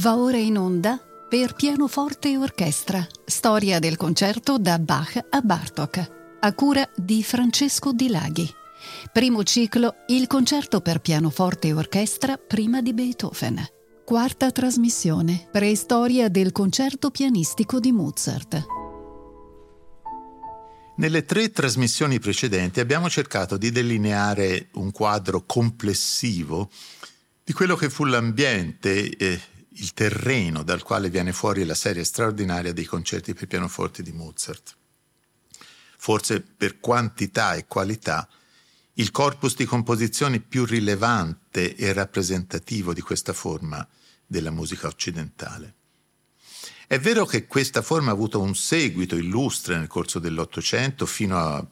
Va ora in onda per pianoforte e orchestra, storia del concerto da Bach a Bartok, a cura di Francesco Di Laghi. Primo ciclo, il concerto per pianoforte e orchestra prima di Beethoven. Quarta trasmissione, preistoria del concerto pianistico di Mozart. Nelle tre trasmissioni precedenti abbiamo cercato di delineare un quadro complessivo di quello che fu l'ambiente eh, il terreno dal quale viene fuori la serie straordinaria dei concerti per pianoforte di Mozart. Forse per quantità e qualità il corpus di composizioni più rilevante e rappresentativo di questa forma della musica occidentale. È vero che questa forma ha avuto un seguito illustre nel corso dell'Ottocento fino a,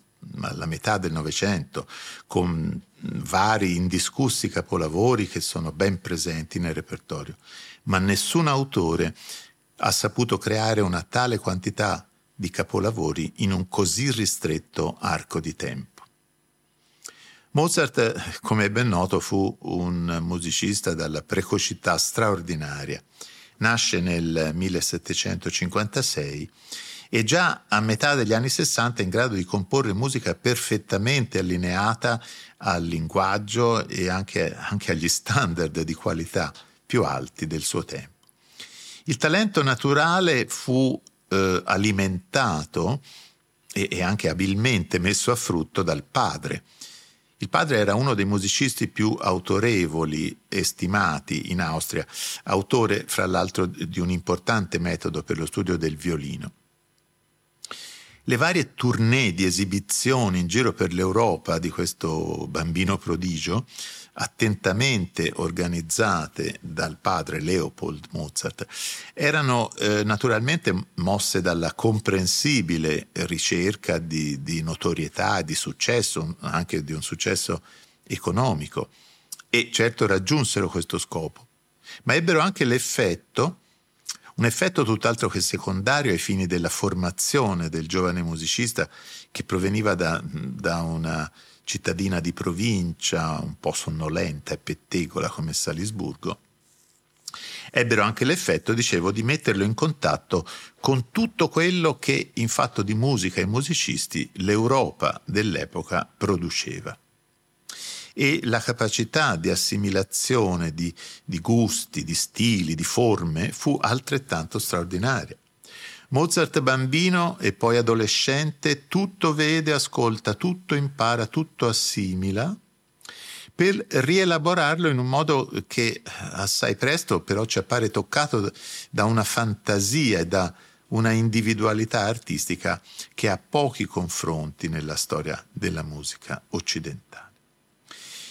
alla metà del Novecento, con vari indiscussi capolavori che sono ben presenti nel repertorio ma nessun autore ha saputo creare una tale quantità di capolavori in un così ristretto arco di tempo. Mozart, come è ben noto, fu un musicista dalla precocità straordinaria. Nasce nel 1756 e già a metà degli anni 60 è in grado di comporre musica perfettamente allineata al linguaggio e anche, anche agli standard di qualità più alti del suo tempo. Il talento naturale fu eh, alimentato e, e anche abilmente messo a frutto dal padre. Il padre era uno dei musicisti più autorevoli e stimati in Austria, autore fra l'altro di un importante metodo per lo studio del violino. Le varie tournée di esibizioni in giro per l'Europa di questo bambino prodigio attentamente organizzate dal padre Leopold Mozart, erano eh, naturalmente mosse dalla comprensibile ricerca di, di notorietà, di successo, anche di un successo economico, e certo raggiunsero questo scopo, ma ebbero anche l'effetto un effetto tutt'altro che secondario ai fini della formazione del giovane musicista che proveniva da, da una cittadina di provincia, un po' sonnolenta e pettegola come Salisburgo, ebbero anche l'effetto, dicevo, di metterlo in contatto con tutto quello che in fatto di musica e musicisti l'Europa dell'epoca produceva. E la capacità di assimilazione di, di gusti, di stili, di forme fu altrettanto straordinaria. Mozart bambino e poi adolescente tutto vede, ascolta, tutto impara, tutto assimila per rielaborarlo in un modo che assai presto però ci appare toccato da una fantasia e da una individualità artistica che ha pochi confronti nella storia della musica occidentale.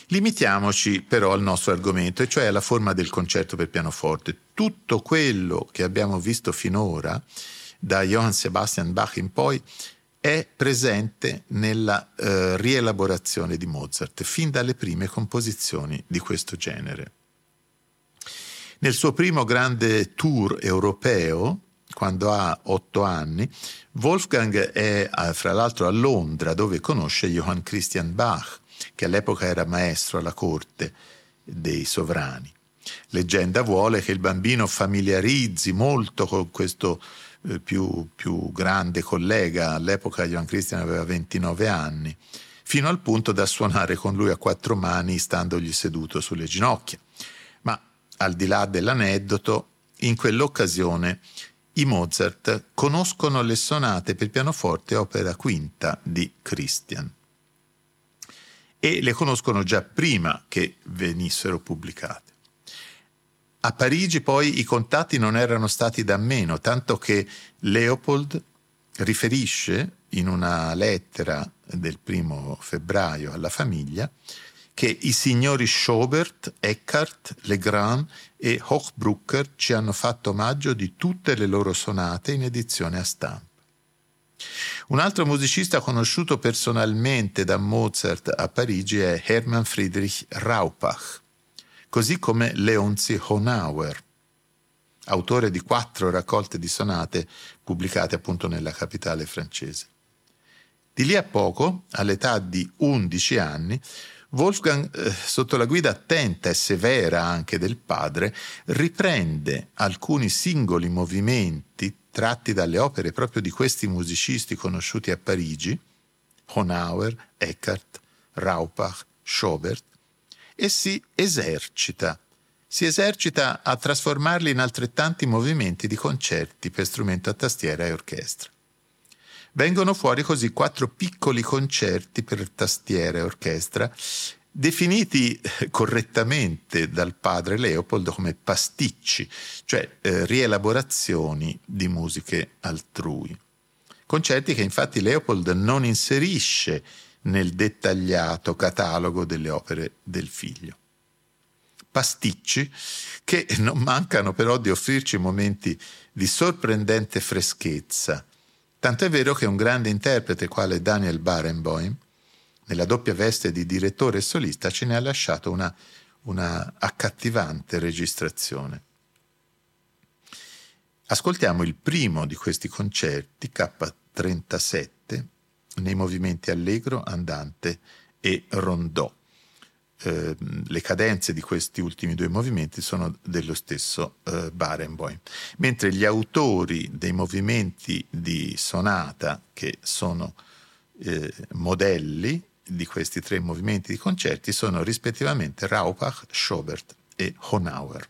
Limitiamoci però al nostro argomento, e cioè alla forma del concerto per pianoforte. Tutto quello che abbiamo visto finora da Johann Sebastian Bach in poi, è presente nella eh, rielaborazione di Mozart, fin dalle prime composizioni di questo genere. Nel suo primo grande tour europeo, quando ha otto anni, Wolfgang è fra l'altro a Londra dove conosce Johann Christian Bach, che all'epoca era maestro alla corte dei sovrani. Leggenda vuole che il bambino familiarizzi molto con questo più, più grande collega, all'epoca Johann Christian aveva 29 anni, fino al punto da suonare con lui a quattro mani standogli seduto sulle ginocchia. Ma al di là dell'aneddoto, in quell'occasione i Mozart conoscono le sonate per pianoforte opera quinta di Christian e le conoscono già prima che venissero pubblicate. A Parigi poi i contatti non erano stati da meno, tanto che Leopold riferisce in una lettera del primo febbraio alla famiglia che i signori Schobert, Eckart, Legrand e Hochbrucker ci hanno fatto omaggio di tutte le loro sonate in edizione a stampa. Un altro musicista conosciuto personalmente da Mozart a Parigi è Hermann Friedrich Raupach così come Leonzi Honauer, autore di quattro raccolte di sonate pubblicate appunto nella capitale francese. Di lì a poco, all'età di 11 anni, Wolfgang, eh, sotto la guida attenta e severa anche del padre, riprende alcuni singoli movimenti tratti dalle opere proprio di questi musicisti conosciuti a Parigi, Honauer, Eckart, Raupach, Schobert, e si esercita. Si esercita a trasformarli in altrettanti movimenti di concerti per strumento a tastiera e orchestra. Vengono fuori così quattro piccoli concerti per tastiera e orchestra, definiti eh, correttamente dal padre Leopold come pasticci, cioè eh, rielaborazioni di musiche altrui. Concerti che infatti Leopold non inserisce nel dettagliato catalogo delle opere del figlio. Pasticci che non mancano però di offrirci momenti di sorprendente freschezza, Tanto è vero che un grande interprete quale Daniel Barenboim, nella doppia veste di direttore e solista, ce ne ha lasciato una, una accattivante registrazione. Ascoltiamo il primo di questi concerti, K37, nei movimenti allegro, andante e rondò. Eh, le cadenze di questi ultimi due movimenti sono dello stesso eh, Barenboim, mentre gli autori dei movimenti di sonata, che sono eh, modelli di questi tre movimenti di concerti, sono rispettivamente Raupach, Schobert e Honauer.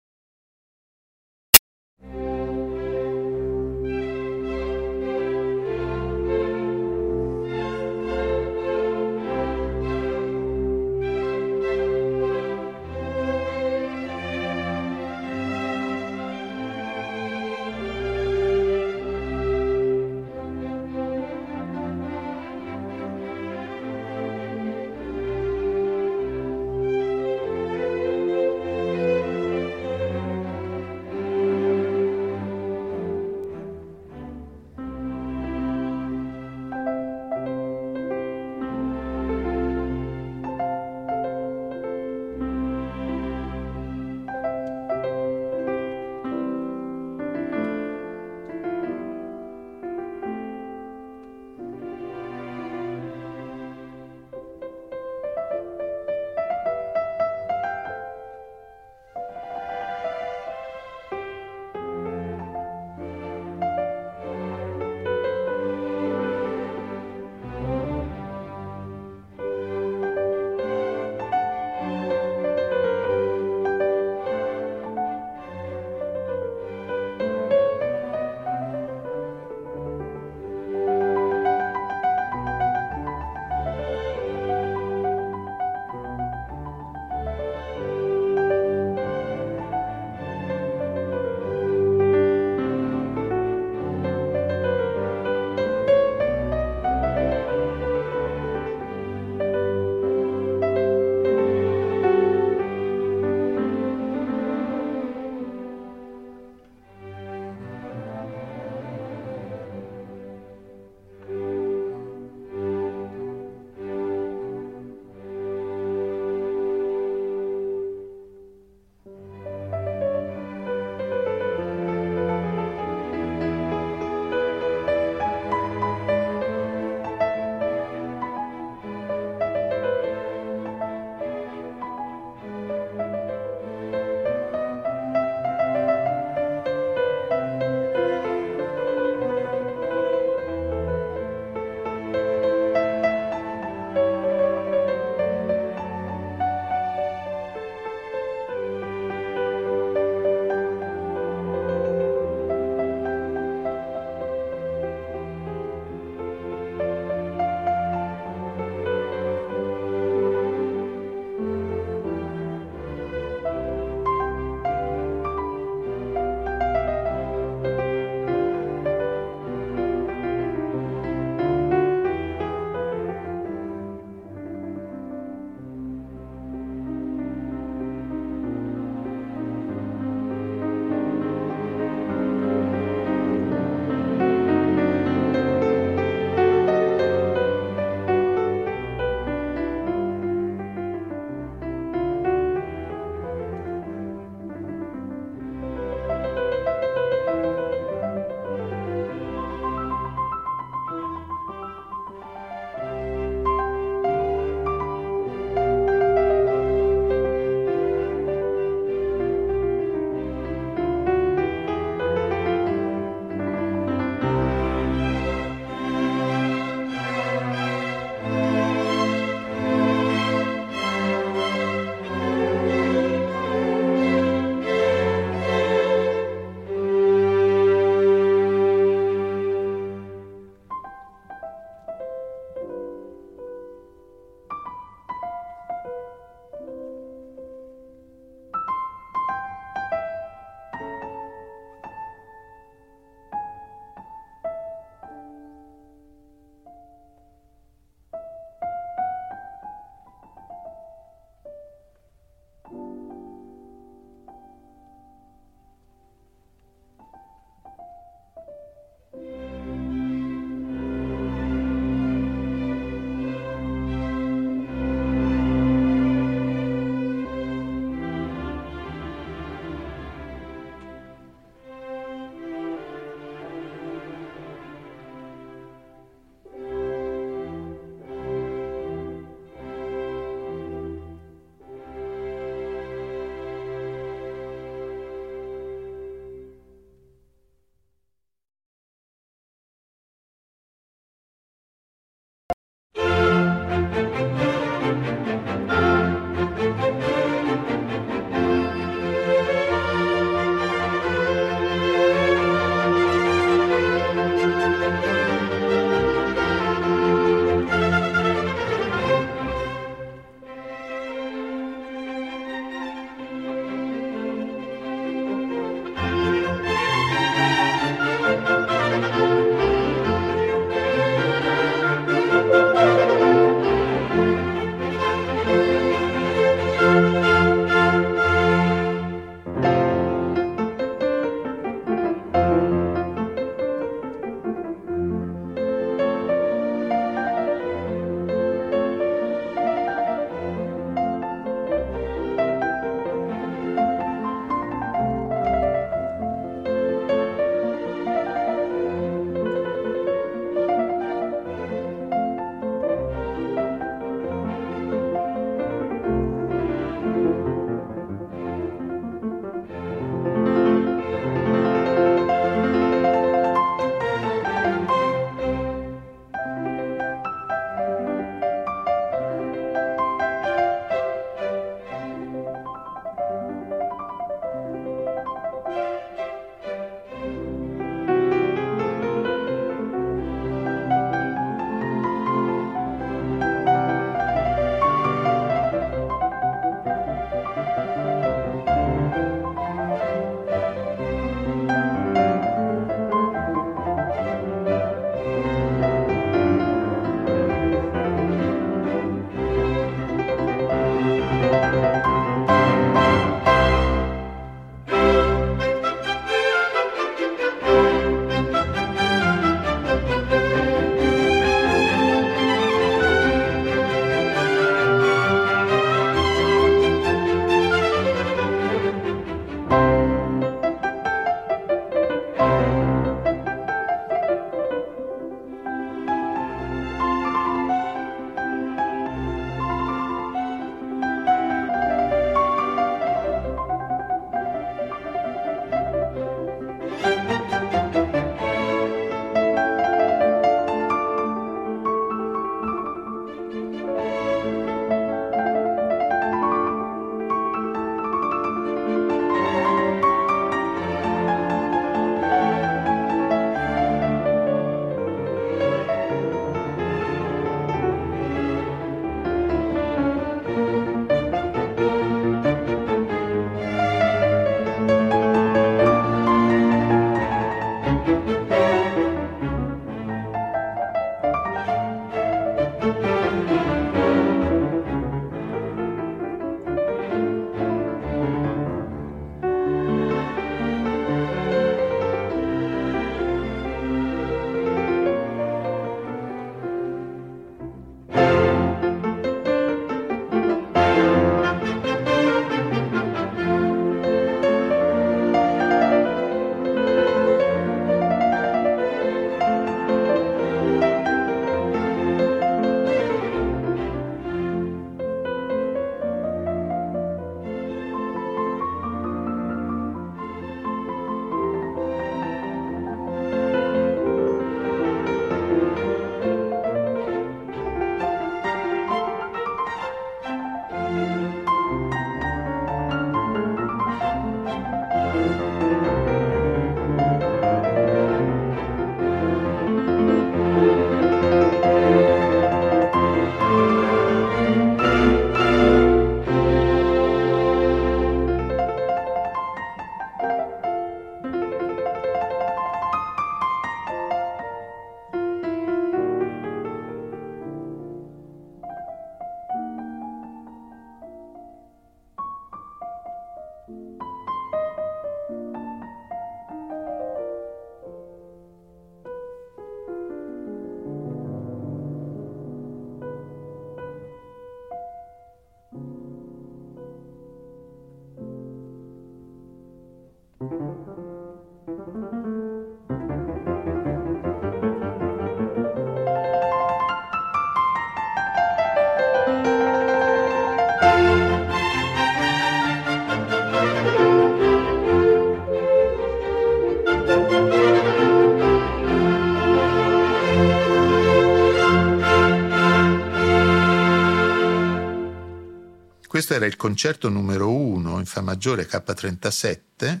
Questo era il concerto numero 1 in Fa maggiore K37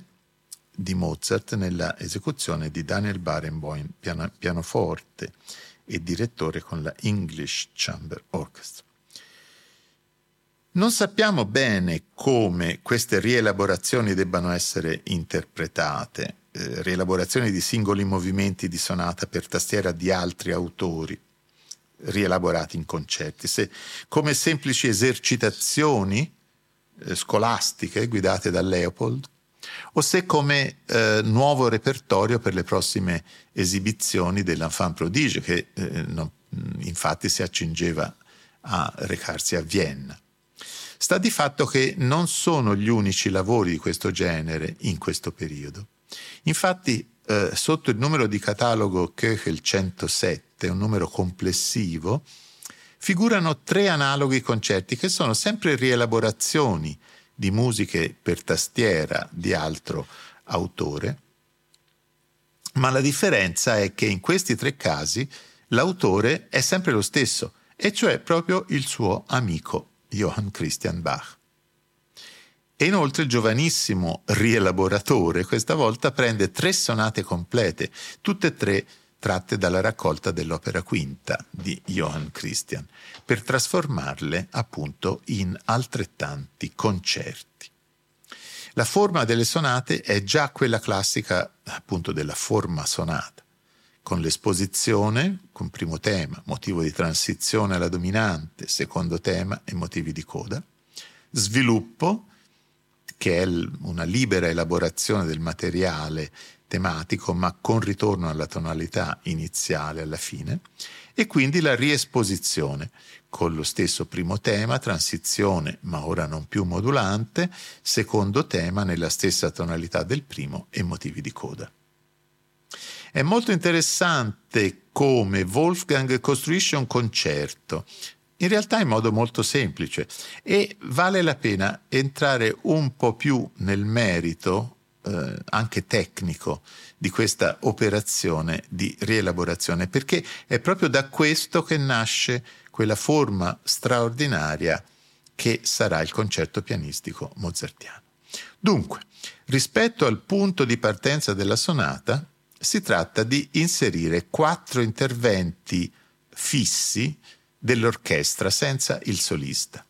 di Mozart nella esecuzione di Daniel Barenboim, piano, pianoforte e direttore con la English Chamber Orchestra. Non sappiamo bene come queste rielaborazioni debbano essere interpretate, eh, rielaborazioni di singoli movimenti di sonata per tastiera di altri autori, rielaborati in concerti, se come semplici esercitazioni eh, scolastiche guidate da Leopold, o se come eh, nuovo repertorio per le prossime esibizioni dell'Enfant Prodige, che eh, non, infatti si accingeva a recarsi a Vienna. Sta di fatto che non sono gli unici lavori di questo genere in questo periodo. Infatti, eh, sotto il numero di catalogo Köchel 107, un numero complessivo, figurano tre analoghi concerti che sono sempre rielaborazioni di musiche per tastiera di altro autore, ma la differenza è che in questi tre casi l'autore è sempre lo stesso, e cioè proprio il suo amico Johann Christian Bach. E inoltre il giovanissimo rielaboratore questa volta prende tre sonate complete, tutte e tre tratte dalla raccolta dell'opera quinta di Johann Christian, per trasformarle appunto in altrettanti concerti. La forma delle sonate è già quella classica appunto della forma sonata, con l'esposizione, con primo tema, motivo di transizione alla dominante, secondo tema e motivi di coda, sviluppo, che è una libera elaborazione del materiale tematico, ma con ritorno alla tonalità iniziale alla fine, e quindi la riesposizione, con lo stesso primo tema, transizione, ma ora non più modulante, secondo tema nella stessa tonalità del primo e motivi di coda. È molto interessante come Wolfgang costruisce un concerto, in realtà in modo molto semplice, e vale la pena entrare un po' più nel merito eh, anche tecnico di questa operazione di rielaborazione, perché è proprio da questo che nasce quella forma straordinaria che sarà il concerto pianistico mozartiano. Dunque, rispetto al punto di partenza della sonata, si tratta di inserire quattro interventi fissi dell'orchestra senza il solista.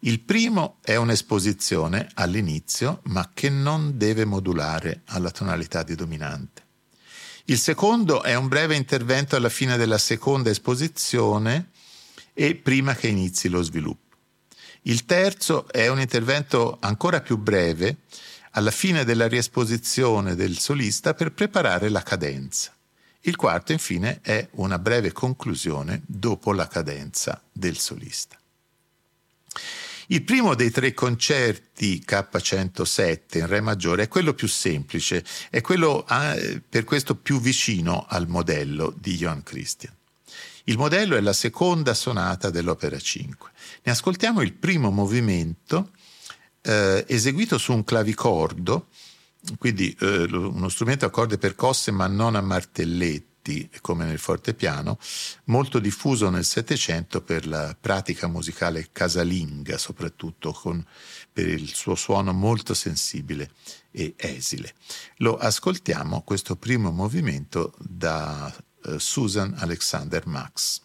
Il primo è un'esposizione all'inizio, ma che non deve modulare alla tonalità di dominante. Il secondo è un breve intervento alla fine della seconda esposizione e prima che inizi lo sviluppo. Il terzo è un intervento ancora più breve alla fine della riesposizione del solista per preparare la cadenza. Il quarto, infine, è una breve conclusione dopo la cadenza del solista. Il primo dei tre concerti K107 in Re maggiore è quello più semplice, è quello eh, per questo più vicino al modello di Johann Christian. Il modello è la seconda sonata dell'opera 5. Ne ascoltiamo il primo movimento eh, eseguito su un clavicordo, quindi eh, uno strumento a corde percosse ma non a martelletti come nel fortepiano, molto diffuso nel Settecento per la pratica musicale casalinga, soprattutto con, per il suo suono molto sensibile e esile. Lo ascoltiamo questo primo movimento da uh, Susan Alexander Max.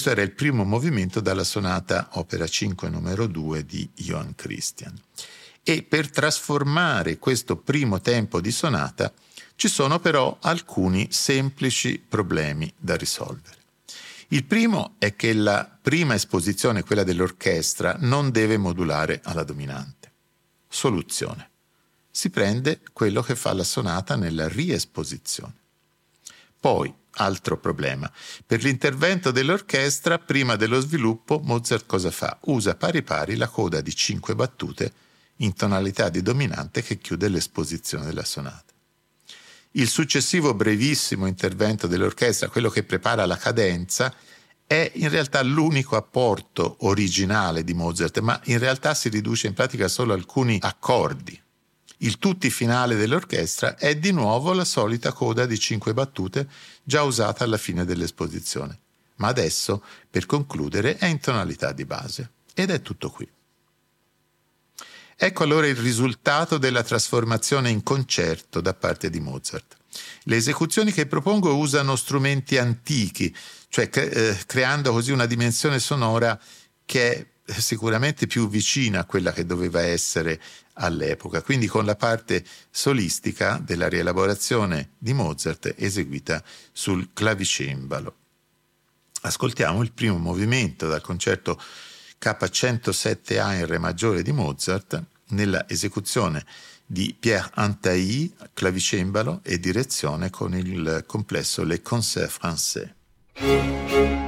Questo era il primo movimento dalla sonata opera 5 numero 2 di Johann Christian. E per trasformare questo primo tempo di sonata ci sono però alcuni semplici problemi da risolvere. Il primo è che la prima esposizione, quella dell'orchestra, non deve modulare alla dominante. Soluzione. Si prende quello che fa la sonata nella riesposizione. Poi, altro problema, per l'intervento dell'orchestra, prima dello sviluppo, Mozart cosa fa? Usa pari pari la coda di cinque battute in tonalità di dominante che chiude l'esposizione della sonata. Il successivo brevissimo intervento dell'orchestra, quello che prepara la cadenza, è in realtà l'unico apporto originale di Mozart, ma in realtà si riduce in pratica solo alcuni accordi. Il tutti finale dell'orchestra è di nuovo la solita coda di cinque battute già usata alla fine dell'esposizione, ma adesso, per concludere, è in tonalità di base. Ed è tutto qui. Ecco allora il risultato della trasformazione in concerto da parte di Mozart. Le esecuzioni che propongo usano strumenti antichi, cioè eh, creando così una dimensione sonora che è sicuramente più vicina a quella che doveva essere all'epoca, quindi con la parte solistica della rielaborazione di Mozart eseguita sul clavicembalo. Ascoltiamo il primo movimento dal concerto K107A in Re maggiore di Mozart nella esecuzione di Pierre Antailly, clavicembalo e direzione con il complesso Les Concerts Français.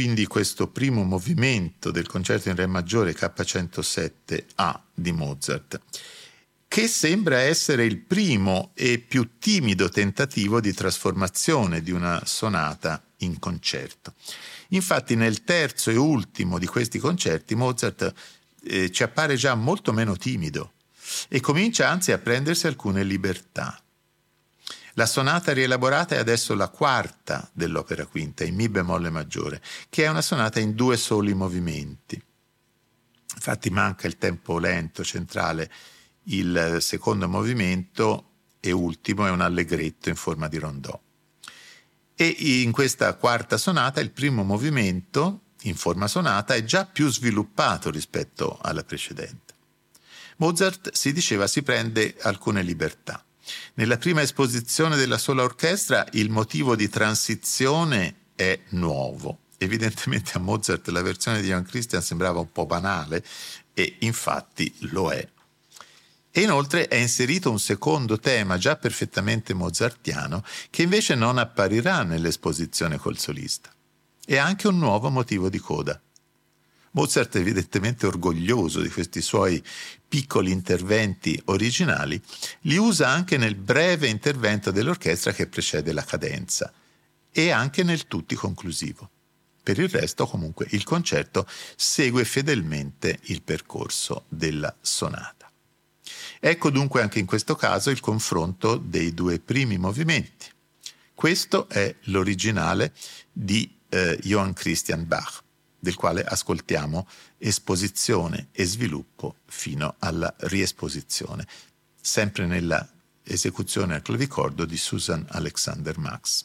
Quindi questo primo movimento del concerto in Re maggiore K107A di Mozart, che sembra essere il primo e più timido tentativo di trasformazione di una sonata in concerto. Infatti nel terzo e ultimo di questi concerti Mozart eh, ci appare già molto meno timido e comincia anzi a prendersi alcune libertà. La sonata rielaborata è adesso la quarta dell'opera quinta, in Mi bemolle maggiore, che è una sonata in due soli movimenti. Infatti manca il tempo lento centrale, il secondo movimento e ultimo è un allegretto in forma di rondò. E in questa quarta sonata il primo movimento, in forma sonata, è già più sviluppato rispetto alla precedente. Mozart si diceva si prende alcune libertà. Nella prima esposizione della sola orchestra il motivo di transizione è nuovo. Evidentemente a Mozart la versione di Johann Christian sembrava un po' banale e infatti lo è. E inoltre è inserito un secondo tema già perfettamente mozartiano che invece non apparirà nell'esposizione col solista. E anche un nuovo motivo di coda. Mozart è evidentemente orgoglioso di questi suoi piccoli interventi originali, li usa anche nel breve intervento dell'orchestra che precede la cadenza e anche nel tutti conclusivo. Per il resto, comunque, il concerto segue fedelmente il percorso della sonata. Ecco dunque anche in questo caso il confronto dei due primi movimenti. Questo è l'originale di eh, Johann Christian Bach del quale ascoltiamo esposizione e sviluppo fino alla riesposizione, sempre nella esecuzione al clavicordo di Susan Alexander Max.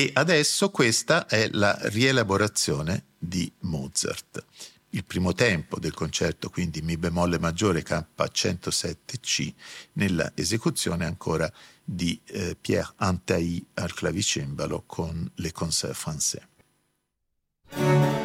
E adesso questa è la rielaborazione di Mozart. Il primo tempo del concerto, quindi Mi bemolle maggiore K107C, nella esecuzione ancora di eh, Pierre Antaï al clavicembalo con Le Concerts Français.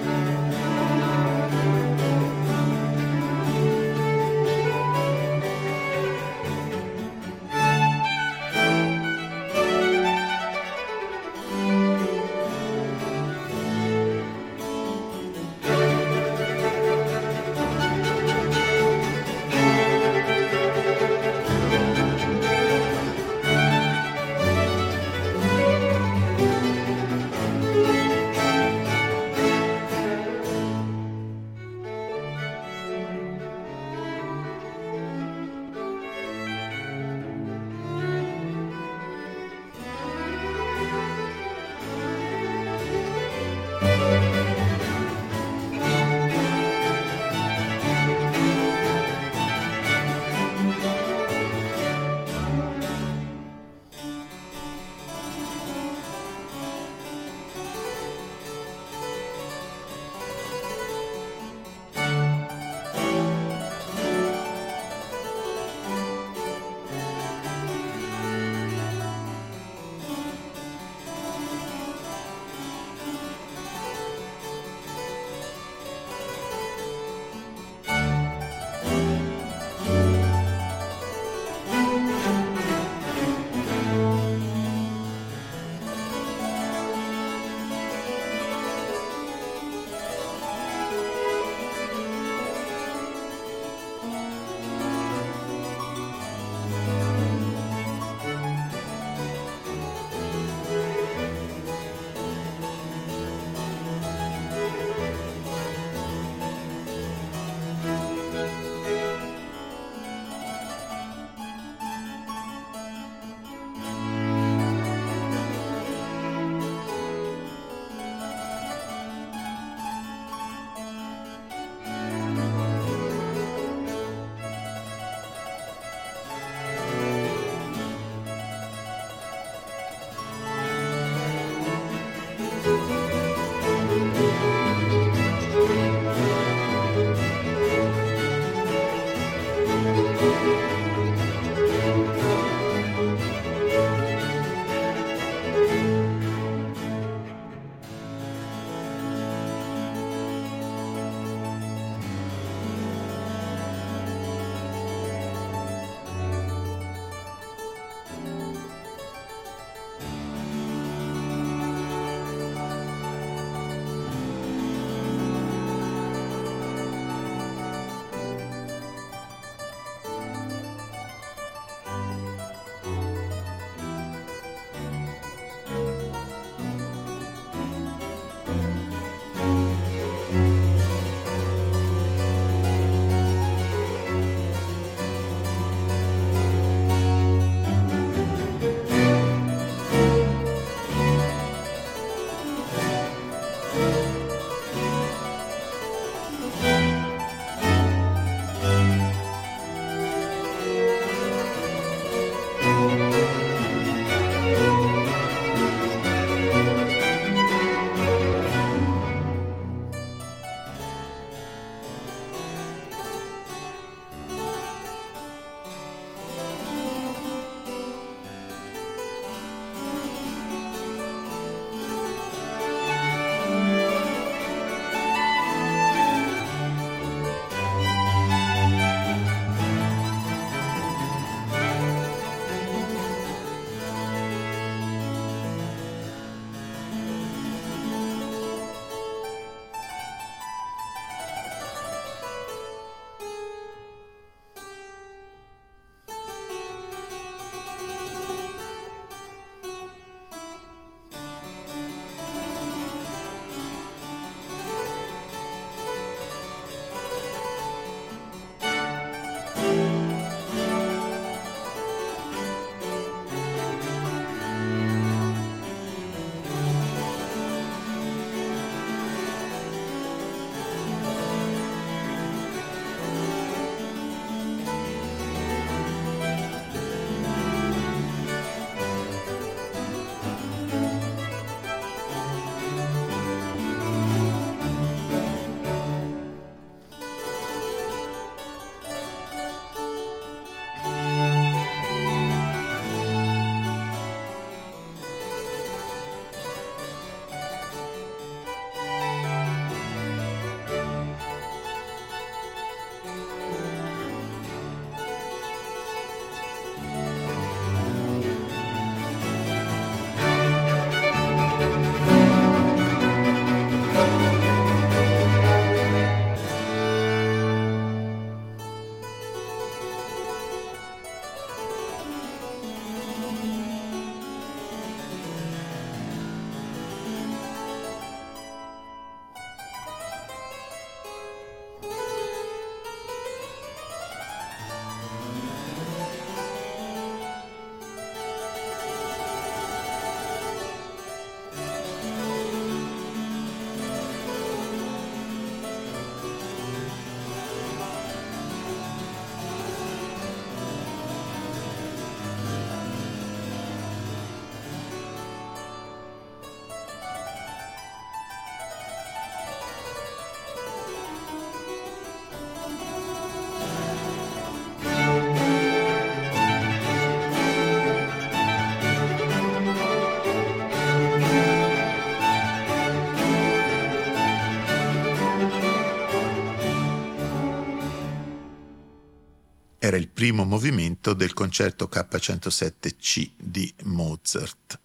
Primo movimento del concerto K107C di Mozart.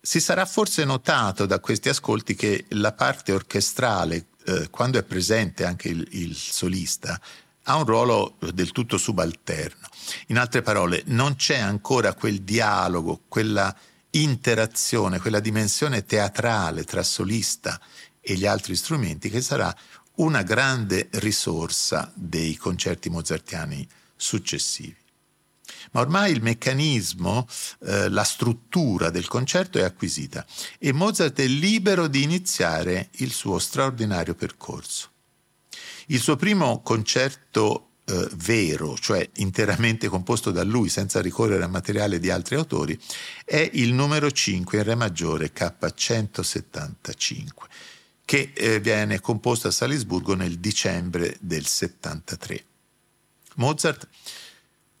Si sarà forse notato da questi ascolti che la parte orchestrale, eh, quando è presente anche il, il solista, ha un ruolo del tutto subalterno. In altre parole, non c'è ancora quel dialogo, quella interazione, quella dimensione teatrale tra solista e gli altri strumenti che sarà una grande risorsa dei concerti mozartiani successivi. Ma ormai il meccanismo, eh, la struttura del concerto è acquisita e Mozart è libero di iniziare il suo straordinario percorso. Il suo primo concerto eh, vero, cioè interamente composto da lui senza ricorrere a materiale di altri autori, è il numero 5 in Re maggiore K175 che eh, viene composto a Salisburgo nel dicembre del 73. Mozart,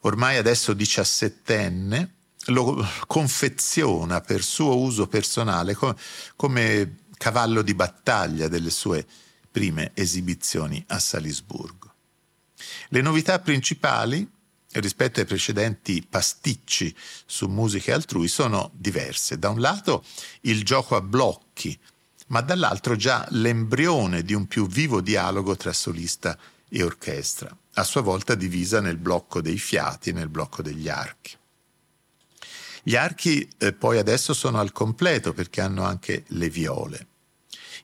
ormai adesso diciassettenne, lo confeziona per suo uso personale come, come cavallo di battaglia delle sue prime esibizioni a Salisburgo. Le novità principali rispetto ai precedenti pasticci su musiche altrui sono diverse. Da un lato il gioco a blocchi ma dall'altro già l'embrione di un più vivo dialogo tra solista e orchestra, a sua volta divisa nel blocco dei fiati e nel blocco degli archi. Gli archi eh, poi adesso sono al completo perché hanno anche le viole.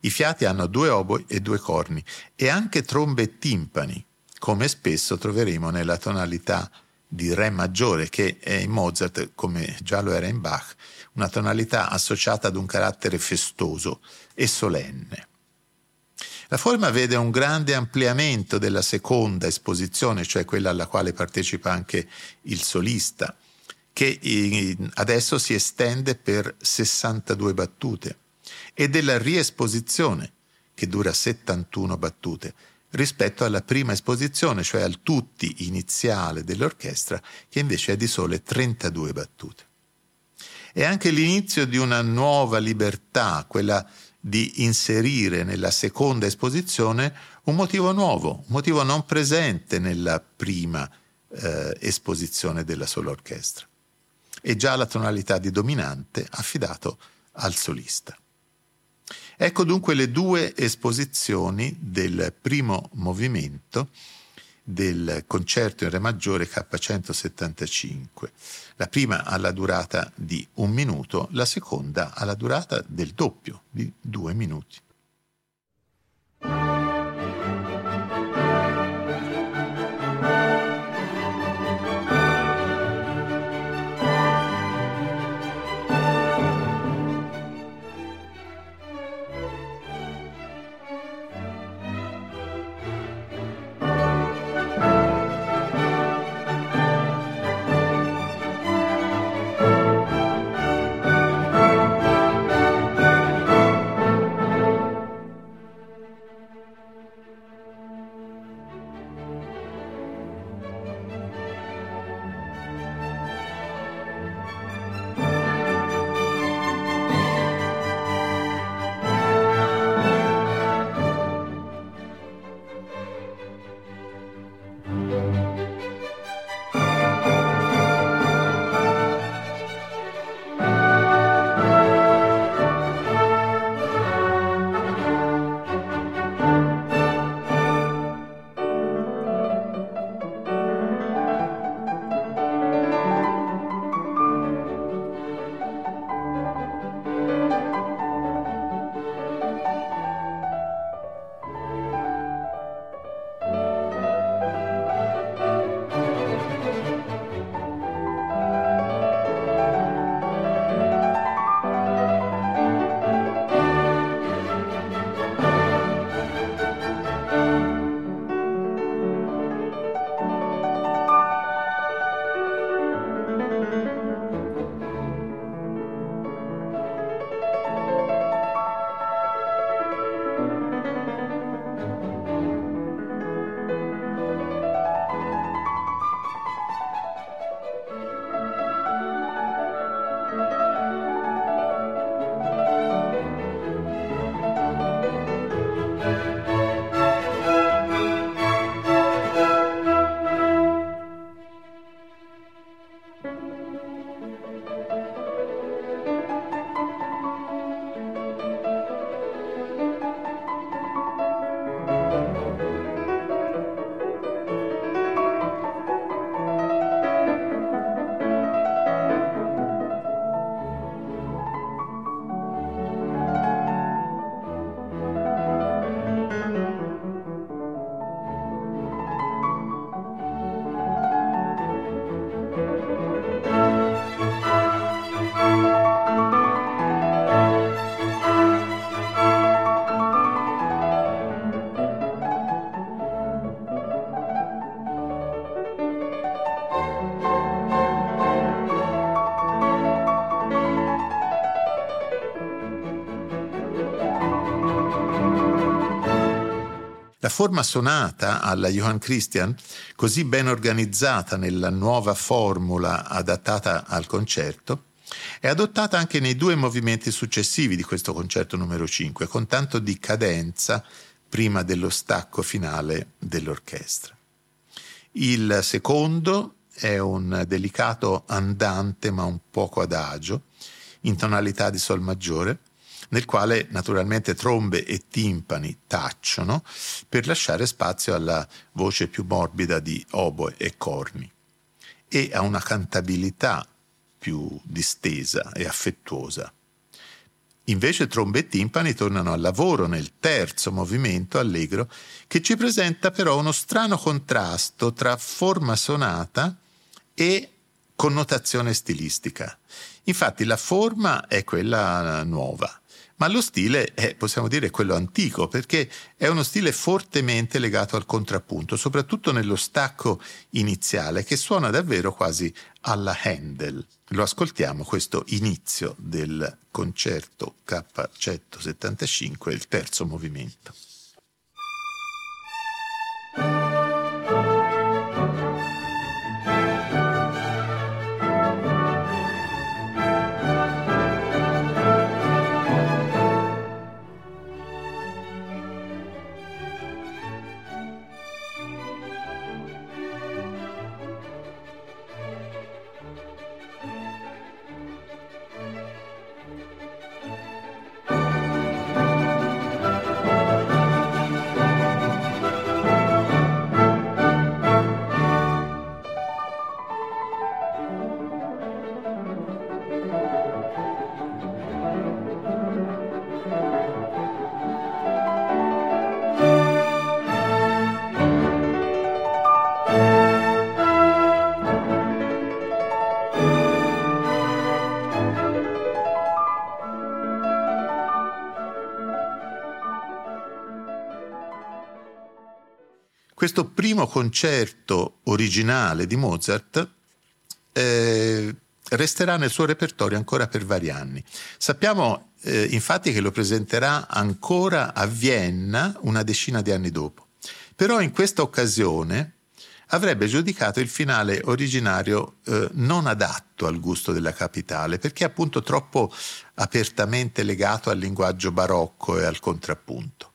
I fiati hanno due oboi e due corni e anche trombe e timpani, come spesso troveremo nella tonalità di Re maggiore che è in Mozart, come già lo era in Bach, una tonalità associata ad un carattere festoso e solenne. La forma vede un grande ampliamento della seconda esposizione, cioè quella alla quale partecipa anche il solista, che adesso si estende per 62 battute, e della riesposizione, che dura 71 battute, rispetto alla prima esposizione, cioè al tutti iniziale dell'orchestra, che invece è di sole 32 battute. È anche l'inizio di una nuova libertà, quella di inserire nella seconda esposizione un motivo nuovo, un motivo non presente nella prima eh, esposizione della sola orchestra. E già la tonalità di dominante affidato al solista. Ecco dunque le due esposizioni del primo movimento del concerto in Re maggiore K175. La prima ha la durata di un minuto, la seconda ha la durata del doppio, di due minuti. Forma sonata alla Johann Christian, così ben organizzata nella nuova formula adattata al concerto, è adottata anche nei due movimenti successivi di questo concerto numero 5, con tanto di cadenza prima dello stacco finale dell'orchestra. Il secondo è un delicato andante ma un poco adagio, in tonalità di Sol maggiore, nel quale naturalmente trombe e timpani tacciono per lasciare spazio alla voce più morbida di oboe e corni e a una cantabilità più distesa e affettuosa. Invece trombe e timpani tornano al lavoro nel terzo movimento allegro che ci presenta però uno strano contrasto tra forma sonata e connotazione stilistica. Infatti la forma è quella nuova, ma lo stile è, possiamo dire, quello antico, perché è uno stile fortemente legato al contrappunto, soprattutto nello stacco iniziale, che suona davvero quasi alla Handel. Lo ascoltiamo, questo inizio del concerto K175, il terzo movimento. Primo concerto originale di Mozart eh, resterà nel suo repertorio ancora per vari anni. Sappiamo eh, infatti che lo presenterà ancora a Vienna una decina di anni dopo. Però in questa occasione avrebbe giudicato il finale originario eh, non adatto al gusto della capitale, perché appunto troppo apertamente legato al linguaggio barocco e al contrappunto.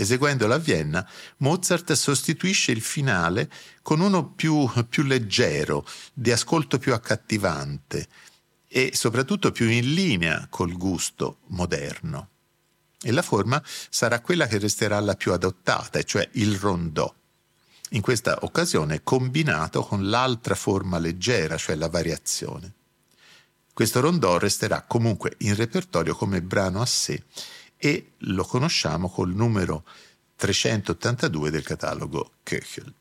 Eseguendolo a Vienna, Mozart sostituisce il finale con uno più, più leggero, di ascolto più accattivante e soprattutto più in linea col gusto moderno. E la forma sarà quella che resterà la più adottata, cioè il rondò. In questa occasione combinato con l'altra forma leggera, cioè la variazione. Questo rondò resterà comunque in repertorio come brano a sé e lo conosciamo col numero 382 del catalogo Köchel.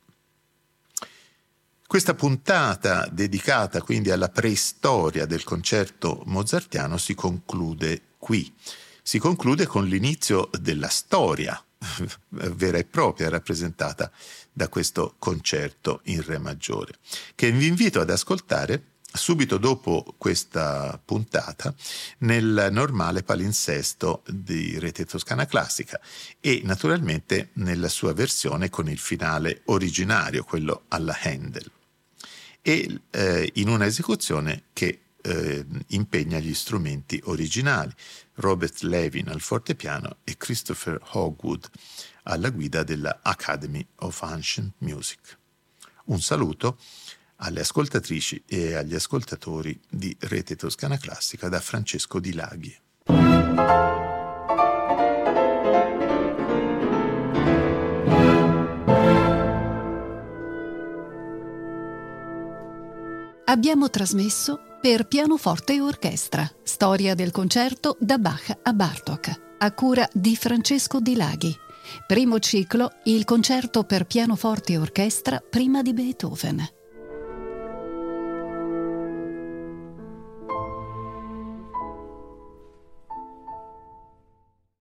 Questa puntata dedicata quindi alla preistoria del concerto mozartiano si conclude qui. Si conclude con l'inizio della storia vera e propria rappresentata da questo concerto in Re maggiore, che vi invito ad ascoltare subito dopo questa puntata nel normale palinsesto di Rete Toscana Classica e naturalmente nella sua versione con il finale originario, quello alla Handel, e eh, in una esecuzione che eh, impegna gli strumenti originali, Robert Levin al fortepiano e Christopher Hogwood alla guida della Academy of Ancient Music. Un saluto alle ascoltatrici e agli ascoltatori di Rete Toscana Classica da Francesco Di Laghi. Abbiamo trasmesso per pianoforte e orchestra, storia del concerto da Bach a Bartok, a cura di Francesco Di Laghi. Primo ciclo, il concerto per pianoforte e orchestra prima di Beethoven.